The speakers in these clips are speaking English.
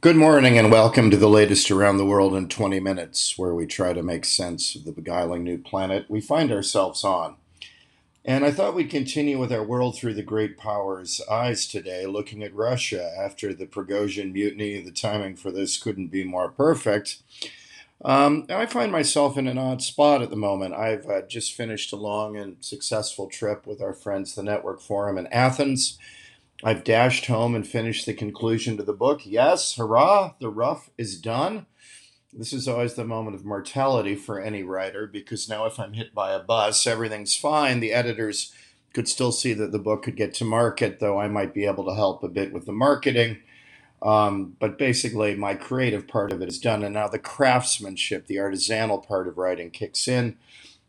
Good morning and welcome to the latest around the world in 20 minutes, where we try to make sense of the beguiling new planet we find ourselves on. And I thought we'd continue with our world through the great powers' eyes today, looking at Russia after the Prigozhin mutiny. The timing for this couldn't be more perfect. Um, I find myself in an odd spot at the moment. I've uh, just finished a long and successful trip with our friends, the Network Forum in Athens. I've dashed home and finished the conclusion to the book. Yes, hurrah, the rough is done. This is always the moment of mortality for any writer because now, if I'm hit by a bus, everything's fine. The editors could still see that the book could get to market, though I might be able to help a bit with the marketing. Um, but basically, my creative part of it is done, and now the craftsmanship, the artisanal part of writing kicks in.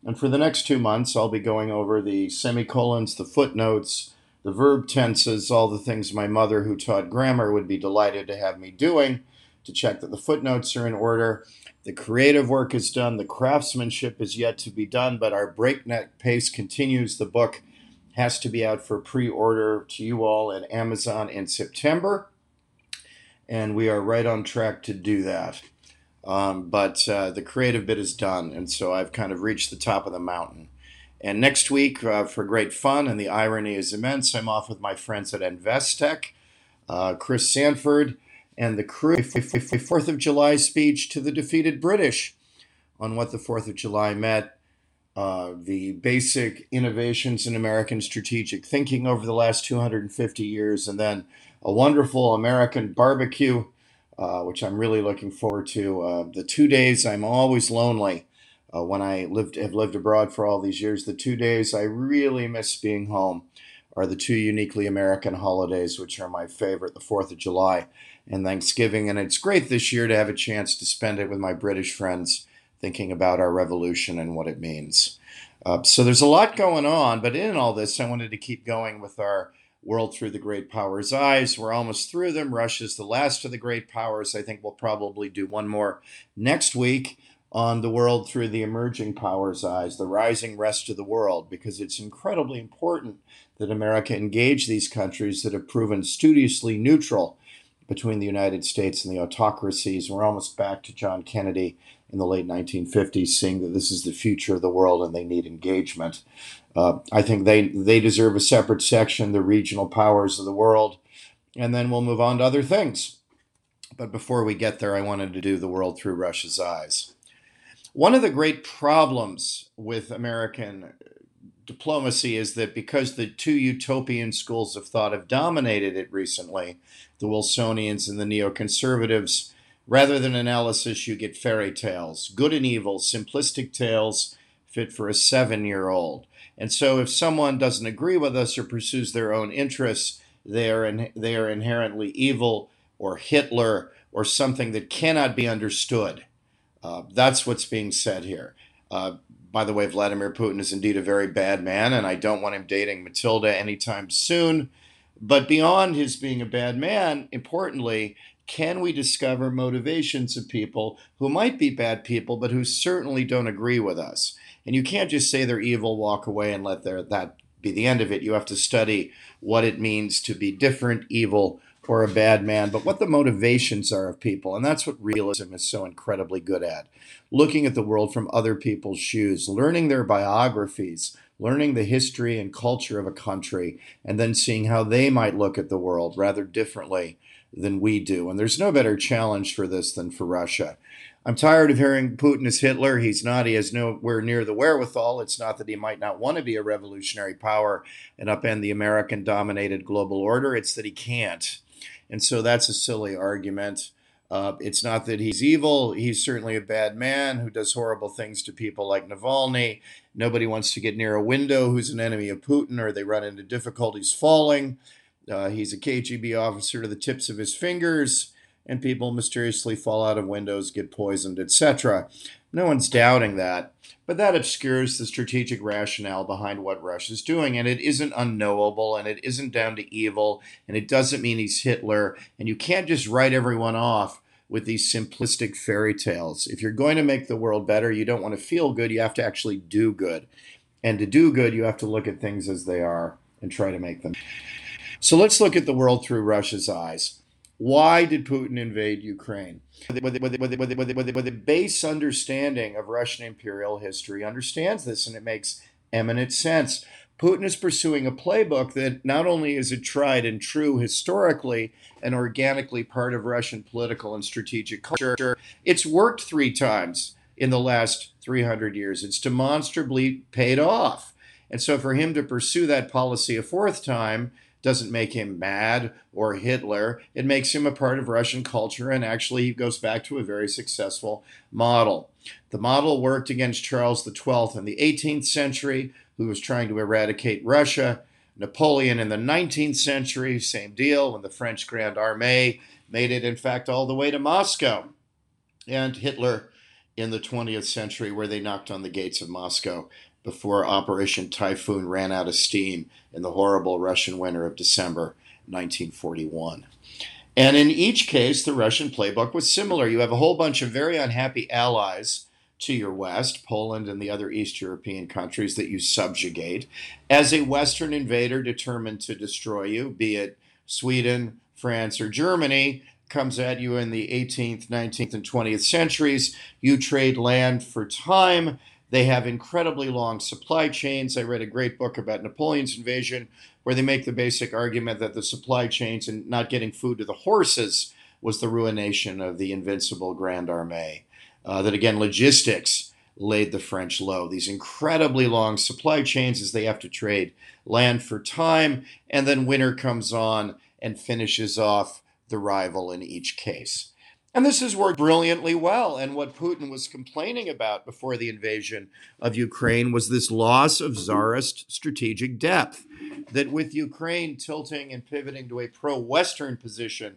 And for the next two months, I'll be going over the semicolons, the footnotes, the verb tenses, all the things my mother, who taught grammar, would be delighted to have me doing to check that the footnotes are in order. The creative work is done, the craftsmanship is yet to be done, but our breakneck pace continues. The book has to be out for pre order to you all at Amazon in September, and we are right on track to do that. Um, but uh, the creative bit is done, and so I've kind of reached the top of the mountain. And next week, uh, for great fun, and the irony is immense, I'm off with my friends at Investec, uh, Chris Sanford, and the crew. A Fourth of July speech to the defeated British on what the Fourth of July meant, uh, the basic innovations in American strategic thinking over the last 250 years, and then a wonderful American barbecue, uh, which I'm really looking forward to. Uh, the two days I'm always lonely uh, when I lived have lived abroad for all these years. The two days I really miss being home are the two uniquely American holidays, which are my favorite: the Fourth of July and Thanksgiving. And it's great this year to have a chance to spend it with my British friends, thinking about our revolution and what it means. Uh, so there's a lot going on, but in all this, I wanted to keep going with our world through the great powers' eyes. We're almost through them. Russia's the last of the great powers. I think we'll probably do one more next week on the world through the emerging powers' eyes, the rising rest of the world, because it's incredibly important that America engage these countries that have proven studiously neutral between the United States and the autocracies. We're almost back to John Kennedy in the late 1950s, seeing that this is the future of the world and they need engagement. Uh, I think they, they deserve a separate section, the regional powers of the world, and then we'll move on to other things. But before we get there, I wanted to do the world through Russia's eyes. One of the great problems with American diplomacy is that because the two utopian schools of thought have dominated it recently, the Wilsonians and the neoconservatives, rather than analysis, you get fairy tales, good and evil, simplistic tales fit for a seven year old. And so if someone doesn't agree with us or pursues their own interests, they are, in, they are inherently evil or Hitler or something that cannot be understood. Uh, that's what's being said here. Uh, by the way, Vladimir Putin is indeed a very bad man, and I don't want him dating Matilda anytime soon. But beyond his being a bad man, importantly, can we discover motivations of people who might be bad people, but who certainly don't agree with us? And you can't just say they're evil, walk away, and let their, that be the end of it. You have to study what it means to be different, evil, or a bad man, but what the motivations are of people. And that's what realism is so incredibly good at. Looking at the world from other people's shoes, learning their biographies, learning the history and culture of a country, and then seeing how they might look at the world rather differently than we do. And there's no better challenge for this than for Russia. I'm tired of hearing Putin is Hitler. He's not. He has nowhere near the wherewithal. It's not that he might not want to be a revolutionary power and upend the American dominated global order, it's that he can't. And so that's a silly argument. Uh, it's not that he's evil. He's certainly a bad man who does horrible things to people like Navalny. Nobody wants to get near a window who's an enemy of Putin or they run into difficulties falling. Uh, he's a KGB officer to the tips of his fingers, and people mysteriously fall out of windows, get poisoned, etc. No one's doubting that. But that obscures the strategic rationale behind what Russia's doing. And it isn't unknowable and it isn't down to evil and it doesn't mean he's Hitler. And you can't just write everyone off with these simplistic fairy tales. If you're going to make the world better, you don't want to feel good, you have to actually do good. And to do good, you have to look at things as they are and try to make them. So let's look at the world through Russia's eyes. Why did Putin invade Ukraine? With, a base understanding of Russian imperial history, understands this, and it makes eminent sense. Putin is pursuing a playbook that not only is it tried and true historically and organically part of Russian political and strategic culture, it's worked three times in the last 300 years. It's demonstrably paid off. And so for him to pursue that policy a fourth time doesn't make him mad or Hitler. It makes him a part of Russian culture, and actually, he goes back to a very successful model. The model worked against Charles XII in the 18th century, who was trying to eradicate Russia. Napoleon in the 19th century, same deal, when the French Grande Armée made it, in fact, all the way to Moscow. And Hitler in the 20th century, where they knocked on the gates of Moscow before Operation Typhoon ran out of steam in the horrible Russian winter of December 1941. And in each case, the Russian playbook was similar. You have a whole bunch of very unhappy allies to your west, Poland and the other East European countries that you subjugate, as a Western invader determined to destroy you, be it Sweden, France, or Germany, comes at you in the 18th, 19th, and 20th centuries. You trade land for time they have incredibly long supply chains. I read a great book about Napoleon's invasion where they make the basic argument that the supply chains and not getting food to the horses was the ruination of the invincible Grande Armée. Uh, that again, logistics laid the French low. These incredibly long supply chains as they have to trade land for time, and then winter comes on and finishes off the rival in each case. And this has worked brilliantly well. And what Putin was complaining about before the invasion of Ukraine was this loss of czarist strategic depth. That with Ukraine tilting and pivoting to a pro Western position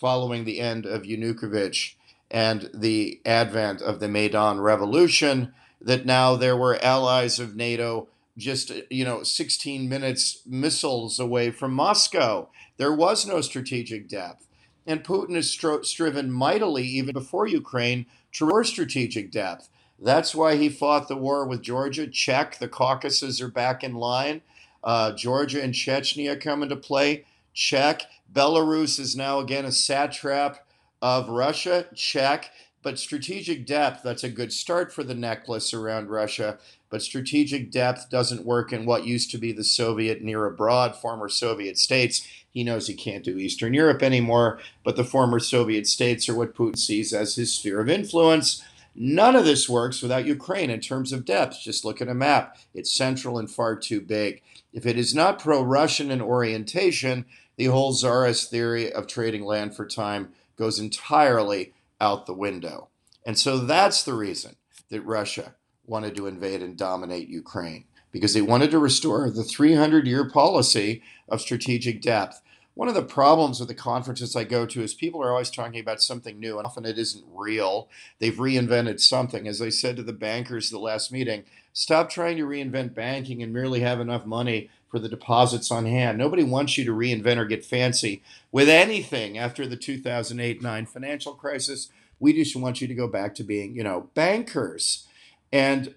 following the end of Yanukovych and the advent of the Maidan Revolution, that now there were allies of NATO just, you know, 16 minutes missiles away from Moscow. There was no strategic depth. And Putin has stro- striven mightily, even before Ukraine, to more strategic depth. That's why he fought the war with Georgia. Check, the Caucasus are back in line. Uh, Georgia and Chechnya come into play. Check. Belarus is now again a satrap of Russia. Check. But strategic depth, that's a good start for the necklace around Russia. But strategic depth doesn't work in what used to be the Soviet near abroad, former Soviet states. He knows he can't do Eastern Europe anymore, but the former Soviet states are what Putin sees as his sphere of influence. None of this works without Ukraine in terms of depth. Just look at a map. It's central and far too big. If it is not pro Russian in orientation, the whole czarist theory of trading land for time goes entirely out the window. And so that's the reason that Russia wanted to invade and dominate Ukraine, because they wanted to restore the 300 year policy of strategic depth. One of the problems with the conferences I go to is people are always talking about something new, and often it isn't real. They've reinvented something. As I said to the bankers at the last meeting, stop trying to reinvent banking and merely have enough money for the deposits on hand. Nobody wants you to reinvent or get fancy with anything after the 2008 9 financial crisis we just want you to go back to being, you know, bankers. And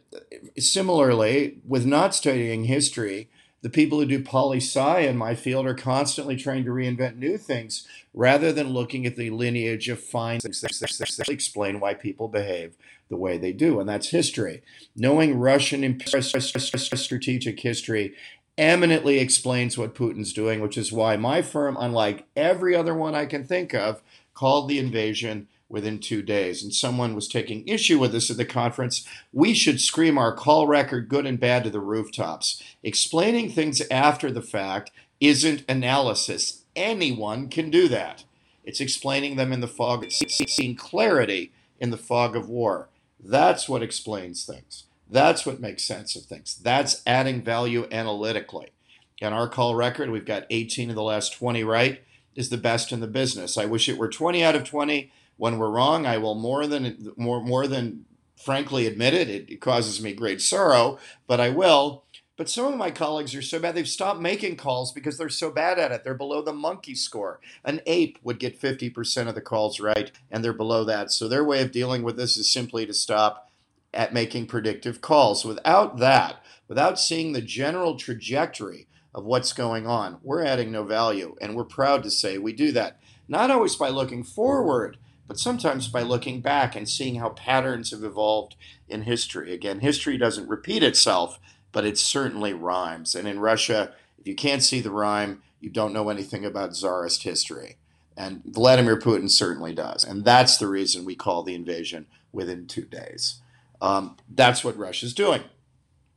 similarly, with not studying history, the people who do poli sci in my field are constantly trying to reinvent new things rather than looking at the lineage of fine things that explain why people behave the way they do. And that's history. Knowing Russian imperial strategic history eminently explains what Putin's doing, which is why my firm, unlike every other one I can think of, called the invasion within two days. And someone was taking issue with us at the conference. We should scream our call record, good and bad, to the rooftops. Explaining things after the fact isn't analysis. Anyone can do that. It's explaining them in the fog, seeing clarity in the fog of war. That's what explains things. That's what makes sense of things. That's adding value analytically. In our call record, we've got 18 of the last 20 right, is the best in the business. I wish it were 20 out of 20 when we're wrong, I will more than more more than frankly admit it. It, it causes me great sorrow, but I will. But some of my colleagues are so bad, they've stopped making calls because they're so bad at it. They're below the monkey score. An ape would get 50% of the calls right, and they're below that. So their way of dealing with this is simply to stop at making predictive calls. Without that, without seeing the general trajectory of what's going on, we're adding no value. And we're proud to say we do that. not always by looking forward, but sometimes by looking back and seeing how patterns have evolved in history. Again, history doesn't repeat itself, but it certainly rhymes. And in Russia, if you can't see the rhyme, you don't know anything about Tsarist history. And Vladimir Putin certainly does. And that's the reason we call the invasion within two days. Um, that's what Russia's doing.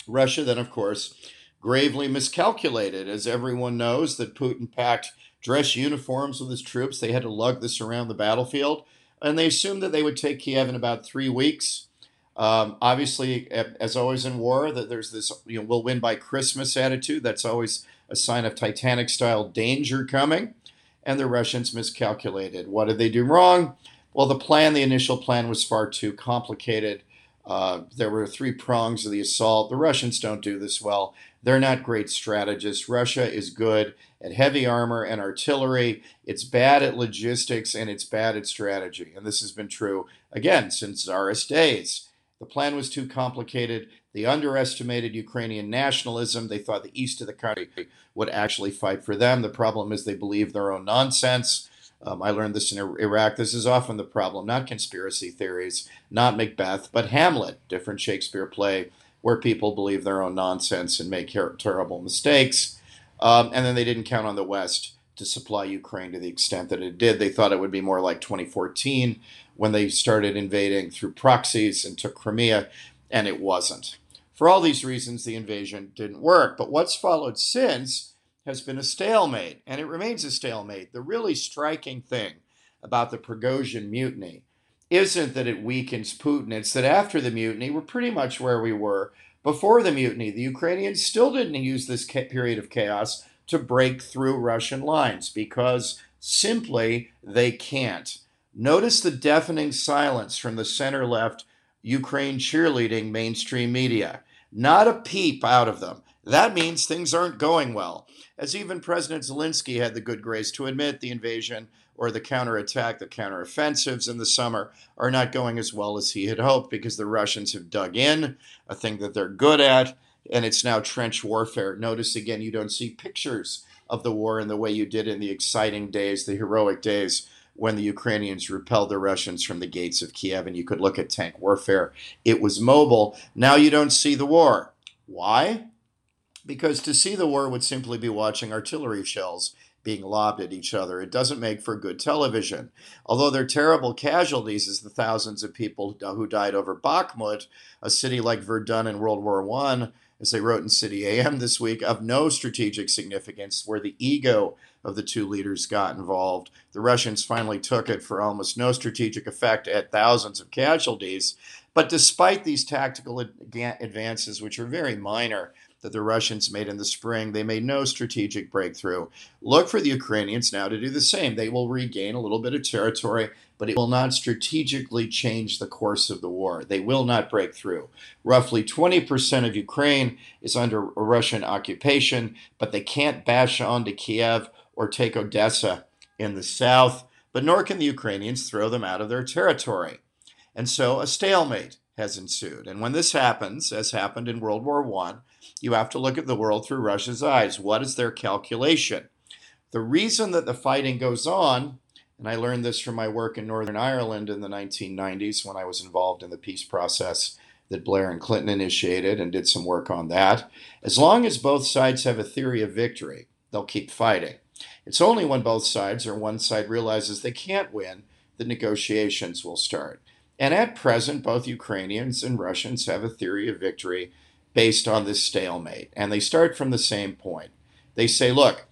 Russia, then, of course, gravely miscalculated. As everyone knows, that Putin packed dress uniforms with his troops. They had to lug this around the battlefield. And they assumed that they would take Kiev in about three weeks. Um, obviously, as always in war, that there's this you know we'll win by Christmas attitude. That's always a sign of Titanic style danger coming and the Russians miscalculated. What did they do wrong? Well, the plan, the initial plan, was far too complicated. Uh, there were three prongs of the assault. The Russians don't do this well. They're not great strategists. Russia is good at heavy armor and artillery. It's bad at logistics and it's bad at strategy. And this has been true, again, since Tsarist days. The plan was too complicated. They underestimated Ukrainian nationalism. They thought the east of the country would actually fight for them. The problem is they believe their own nonsense. Um, I learned this in Iraq. This is often the problem, not conspiracy theories, not Macbeth, but Hamlet, different Shakespeare play, where people believe their own nonsense and make terrible mistakes. Um, and then they didn't count on the West to supply Ukraine to the extent that it did. They thought it would be more like 2014 when they started invading through proxies and took Crimea, and it wasn't. For all these reasons, the invasion didn't work. But what's followed since has been a stalemate, and it remains a stalemate. The really striking thing about the Prigozhin mutiny isn't that it weakens Putin, it's that after the mutiny, we're pretty much where we were before the mutiny. The Ukrainians still didn't use this period of chaos to break through Russian lines because simply they can't. Notice the deafening silence from the center left Ukraine cheerleading mainstream media. Not a peep out of them. That means things aren't going well. As even President Zelensky had the good grace to admit, the invasion or the counterattack, the counteroffensives in the summer are not going as well as he had hoped because the Russians have dug in, a thing that they're good at, and it's now trench warfare. Notice again, you don't see pictures of the war in the way you did in the exciting days, the heroic days when the Ukrainians repelled the Russians from the gates of Kiev, and you could look at tank warfare. It was mobile. Now you don't see the war. Why? Because to see the war would simply be watching artillery shells being lobbed at each other. It doesn't make for good television. Although there are terrible casualties, as the thousands of people who died over Bakhmut, a city like Verdun in World War I, as they wrote in City AM this week, of no strategic significance, where the ego of the two leaders got involved. The Russians finally took it for almost no strategic effect at thousands of casualties. But despite these tactical advances, which are very minor, that the Russians made in the spring. They made no strategic breakthrough. Look for the Ukrainians now to do the same. They will regain a little bit of territory, but it will not strategically change the course of the war. They will not break through. Roughly 20% of Ukraine is under Russian occupation, but they can't bash onto Kiev or take Odessa in the south, but nor can the Ukrainians throw them out of their territory. And so a stalemate has ensued. And when this happens, as happened in World War I, you have to look at the world through Russia's eyes. What is their calculation? The reason that the fighting goes on, and I learned this from my work in Northern Ireland in the 1990s when I was involved in the peace process that Blair and Clinton initiated and did some work on that. As long as both sides have a theory of victory, they'll keep fighting. It's only when both sides or one side realizes they can't win that negotiations will start. And at present, both Ukrainians and Russians have a theory of victory based on this stalemate. And they start from the same point. They say, look,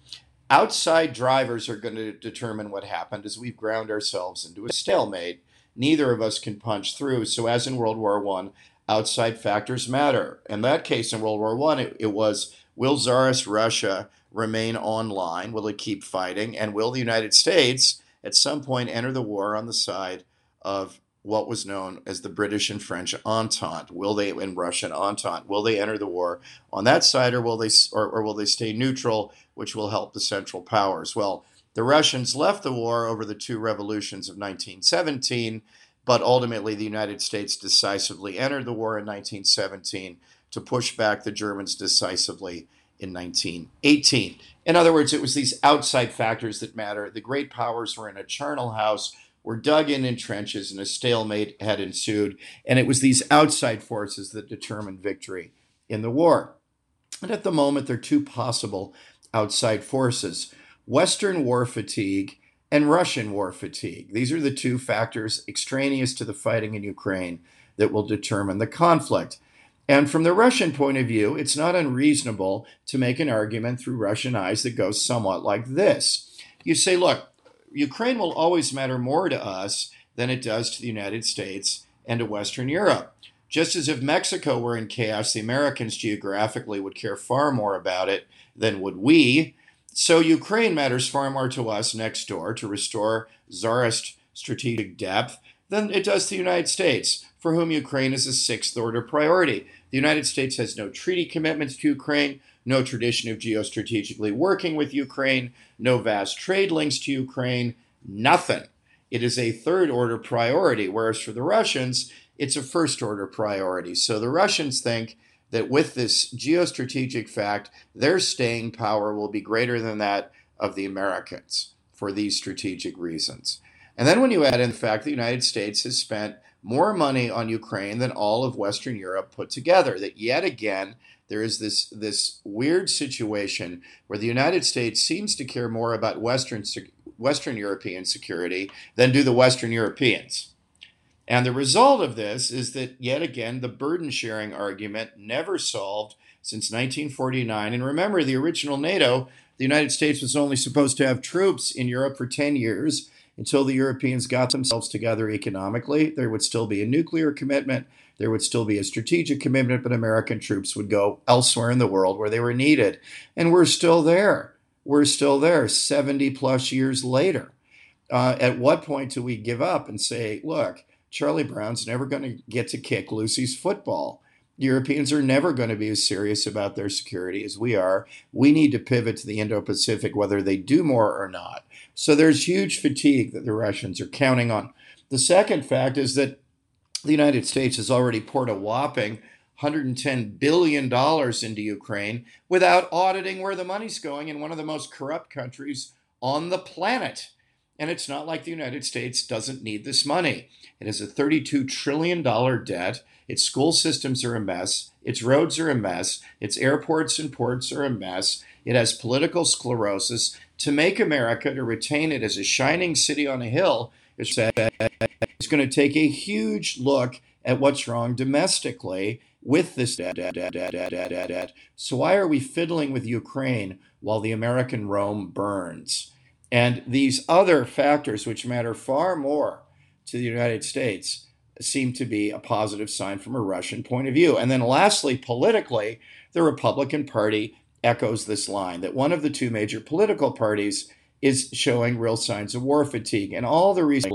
outside drivers are going to determine what happened as we've ground ourselves into a stalemate. Neither of us can punch through. So, as in World War I, outside factors matter. In that case, in World War I, it, it was will Tsarist Russia remain online? Will it keep fighting? And will the United States at some point enter the war on the side of what was known as the British and French Entente. Will they, in Russian Entente, will they enter the war on that side, or will they, or, or will they stay neutral, which will help the Central Powers? Well, the Russians left the war over the two revolutions of 1917, but ultimately the United States decisively entered the war in 1917 to push back the Germans decisively in 1918. In other words, it was these outside factors that matter. The great powers were in a charnel house, were dug in in trenches, and a stalemate had ensued. And it was these outside forces that determined victory in the war. And at the moment, there are two possible outside forces Western war fatigue and Russian war fatigue. These are the two factors extraneous to the fighting in Ukraine that will determine the conflict. And from the Russian point of view, it's not unreasonable to make an argument through Russian eyes that goes somewhat like this. You say, look, Ukraine will always matter more to us than it does to the United States and to Western Europe. Just as if Mexico were in chaos, the Americans geographically would care far more about it than would we. So Ukraine matters far more to us next door to restore czarist strategic depth than it does to the United States, for whom Ukraine is a sixth order priority. The United States has no treaty commitments to Ukraine, no tradition of geostrategically working with Ukraine, no vast trade links to Ukraine, nothing. It is a third order priority, whereas for the Russians, it's a first order priority. So the Russians think that with this geostrategic fact, their staying power will be greater than that of the Americans for these strategic reasons. And then when you add in the fact that the United States has spent more money on Ukraine than all of Western Europe put together, that yet again there is this this weird situation where the United States seems to care more about Western Western European security than do the Western Europeans. And the result of this is that, yet again, the burden sharing argument never solved since 1949. And remember, the original NATO, the United States was only supposed to have troops in Europe for 10 years until the Europeans got themselves together economically. There would still be a nuclear commitment, there would still be a strategic commitment, but American troops would go elsewhere in the world where they were needed. And we're still there. We're still there 70 plus years later. Uh, at what point do we give up and say, look, Charlie Brown's never going to get to kick Lucy's football. Europeans are never going to be as serious about their security as we are. We need to pivot to the Indo Pacific, whether they do more or not. So there's huge fatigue that the Russians are counting on. The second fact is that the United States has already poured a whopping $110 billion into Ukraine without auditing where the money's going in one of the most corrupt countries on the planet. And it's not like the United States doesn't need this money. It has a $32 trillion debt. Its school systems are a mess. Its roads are a mess. Its airports and ports are a mess. It has political sclerosis. To make America, to retain it as a shining city on a hill, it's going to take a huge look at what's wrong domestically with this. So, why are we fiddling with Ukraine while the American Rome burns? And these other factors, which matter far more to the United States, seem to be a positive sign from a Russian point of view. And then, lastly, politically, the Republican Party echoes this line that one of the two major political parties is showing real signs of war fatigue. And all the reasons,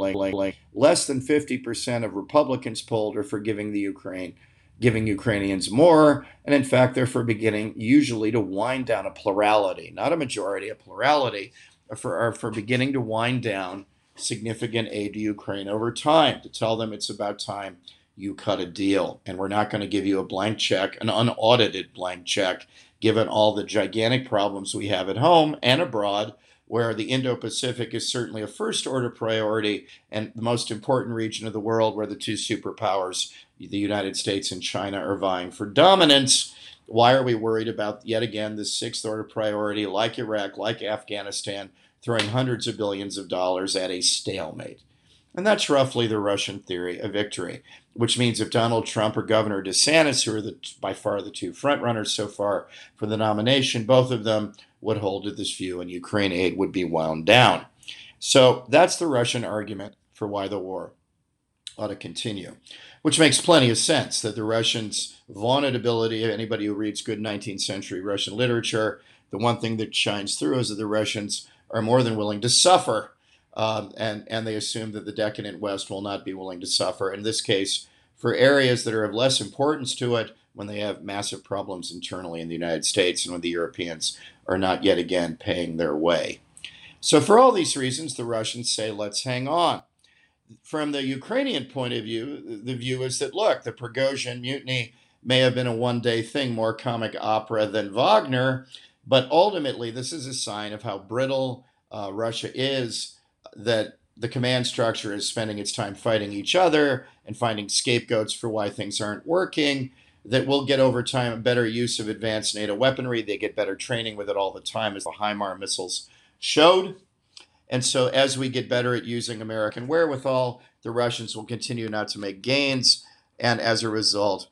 less than 50% of Republicans polled are for giving the Ukraine giving Ukrainians more. And in fact, they're for beginning usually to wind down a plurality, not a majority, a plurality for, are for beginning to wind down significant aid to Ukraine over time, to tell them it's about time you cut a deal. And we're not going to give you a blank check, an unaudited blank check, given all the gigantic problems we have at home and abroad, where the Indo Pacific is certainly a first order priority and the most important region of the world where the two superpowers, the United States and China, are vying for dominance. Why are we worried about, yet again, this sixth order priority, like Iraq, like Afghanistan, throwing hundreds of billions of dollars at a stalemate? And that's roughly the Russian theory of victory, which means if Donald Trump or Governor DeSantis, who are the, by far the two frontrunners so far for the nomination, both of them would hold to this view and Ukraine aid would be wound down. So that's the Russian argument for why the war ought to continue, which makes plenty of sense that the Russians' vaunted ability, anybody who reads good 19th century Russian literature, the one thing that shines through is that the Russians are more than willing to suffer. Um, and, and they assume that the decadent West will not be willing to suffer. In this case, for areas that are of less importance to it, when they have massive problems internally in the United States and when the Europeans are not yet again paying their way. So, for all these reasons, the Russians say, let's hang on from the Ukrainian point of view, the view is that look, the Prigozhin mutiny may have been a one day thing, more comic opera than Wagner. But ultimately, this is a sign of how brittle uh, Russia is, that the command structure is spending its time fighting each other and finding scapegoats for why things aren't working. That will get over time a better use of advanced NATO weaponry. They get better training with it all the time, as the HIMAR missiles showed. And so, as we get better at using American wherewithal, the Russians will continue not to make gains. And as a result,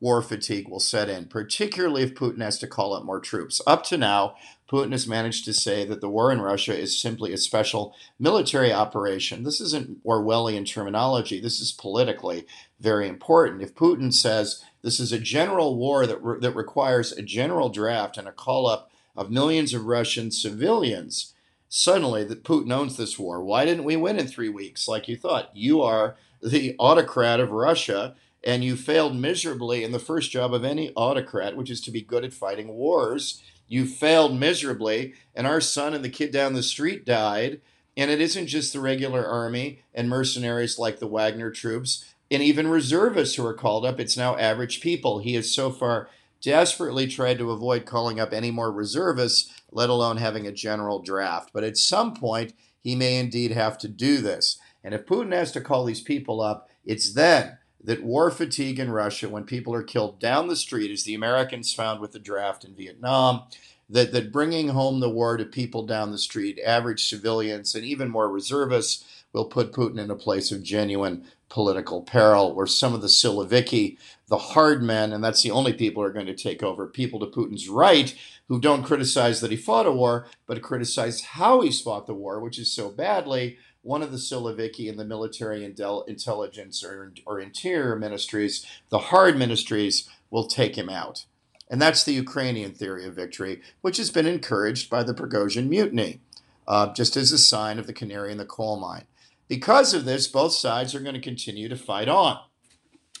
war fatigue will set in, particularly if Putin has to call up more troops. Up to now, Putin has managed to say that the war in Russia is simply a special military operation. This isn't Orwellian terminology. This is politically very important. If Putin says this is a general war that, re- that requires a general draft and a call up of millions of Russian civilians, suddenly that Putin owns this war. Why didn't we win in three weeks like you thought? You are the autocrat of Russia and you failed miserably in the first job of any autocrat, which is to be good at fighting wars. You failed miserably, and our son and the kid down the street died. And it isn't just the regular army and mercenaries like the Wagner troops and even reservists who are called up. It's now average people. He has so far desperately tried to avoid calling up any more reservists, let alone having a general draft. But at some point, he may indeed have to do this. And if Putin has to call these people up, it's then that war fatigue in Russia, when people are killed down the street, as the Americans found with the draft in Vietnam, that, that bringing home the war to people down the street, average civilians, and even more reservists, will put Putin in a place of genuine political peril, where some of the Siloviki, the hard men, and that's the only people who are going to take over, people to Putin's right, who don't criticize that he fought a war, but criticize how he's fought the war, which is so badly, one of the Siloviki in the military and intelligence or, or interior ministries, the hard ministries, will take him out. And that's the Ukrainian theory of victory, which has been encouraged by the Prigozhin mutiny, uh, just as a sign of the canary in the coal mine. Because of this, both sides are going to continue to fight on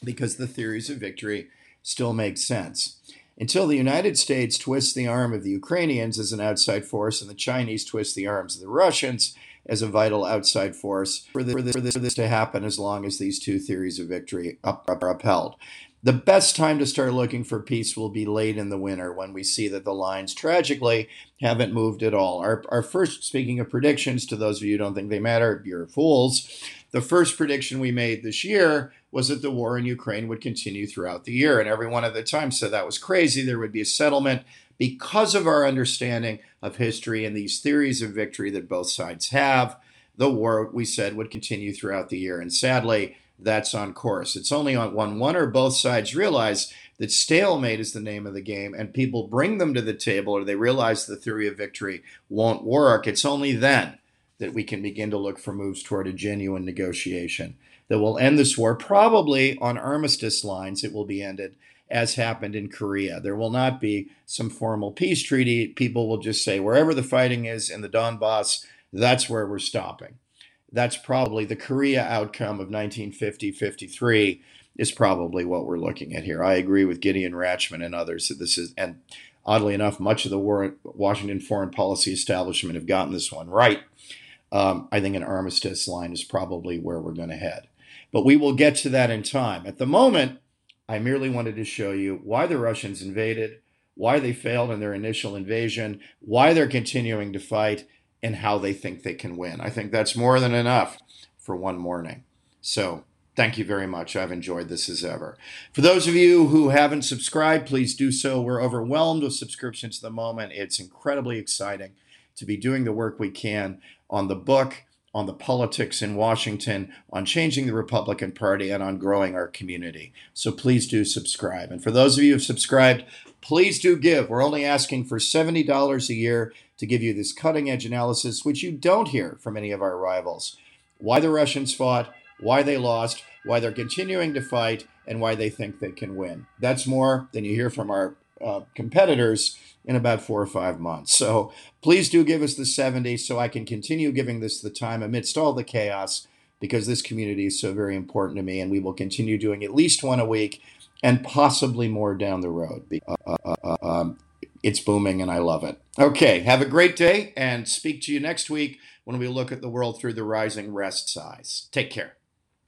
because the theories of victory still make sense. Until the United States twists the arm of the Ukrainians as an outside force and the Chinese twist the arms of the Russians, as a vital outside force for this, for this, for this to happen as long as these two theories of victory are upheld. The best time to start looking for peace will be late in the winter when we see that the lines tragically haven't moved at all. Our, our first, speaking of predictions, to those of you who don't think they matter, you're fools. The first prediction we made this year was that the war in Ukraine would continue throughout the year. And everyone at the time said that was crazy. There would be a settlement because of our understanding of history and these theories of victory that both sides have, the war, we said, would continue throughout the year. And sadly, that's on course. It's only on when one or both sides realize that stalemate is the name of the game and people bring them to the table or they realize the theory of victory won't work. It's only then that we can begin to look for moves toward a genuine negotiation that will end this war, probably on armistice lines. It will be ended as happened in Korea. There will not be some formal peace treaty. People will just say, wherever the fighting is in the Donbass, that's where we're stopping. That's probably the Korea outcome of 1950 53 is probably what we're looking at here. I agree with Gideon Rachman and others that this is, and oddly enough, much of the Washington foreign policy establishment have gotten this one right. Um, I think an armistice line is probably where we're going to head. But we will get to that in time. At the moment, I merely wanted to show you why the Russians invaded, why they failed in their initial invasion, why they're continuing to fight, and how they think they can win. I think that's more than enough for one morning. So, thank you very much. I've enjoyed this as ever. For those of you who haven't subscribed, please do so. We're overwhelmed with subscriptions at the moment. It's incredibly exciting to be doing the work we can on the book on the politics in Washington, on changing the Republican Party, and on growing our community. So please do subscribe. And for those of you who've subscribed, please do give. We're only asking for $70 a year to give you this cutting edge analysis, which you don't hear from any of our rivals. Why the Russians fought, why they lost, why they're continuing to fight, and why they think they can win. That's more than you hear from our uh, competitors in about four or five months. So please do give us the 70 so I can continue giving this the time amidst all the chaos because this community is so very important to me and we will continue doing at least one a week and possibly more down the road. Uh, uh, uh, um, it's booming and I love it. Okay, have a great day and speak to you next week when we look at the world through the rising rest size. Take care.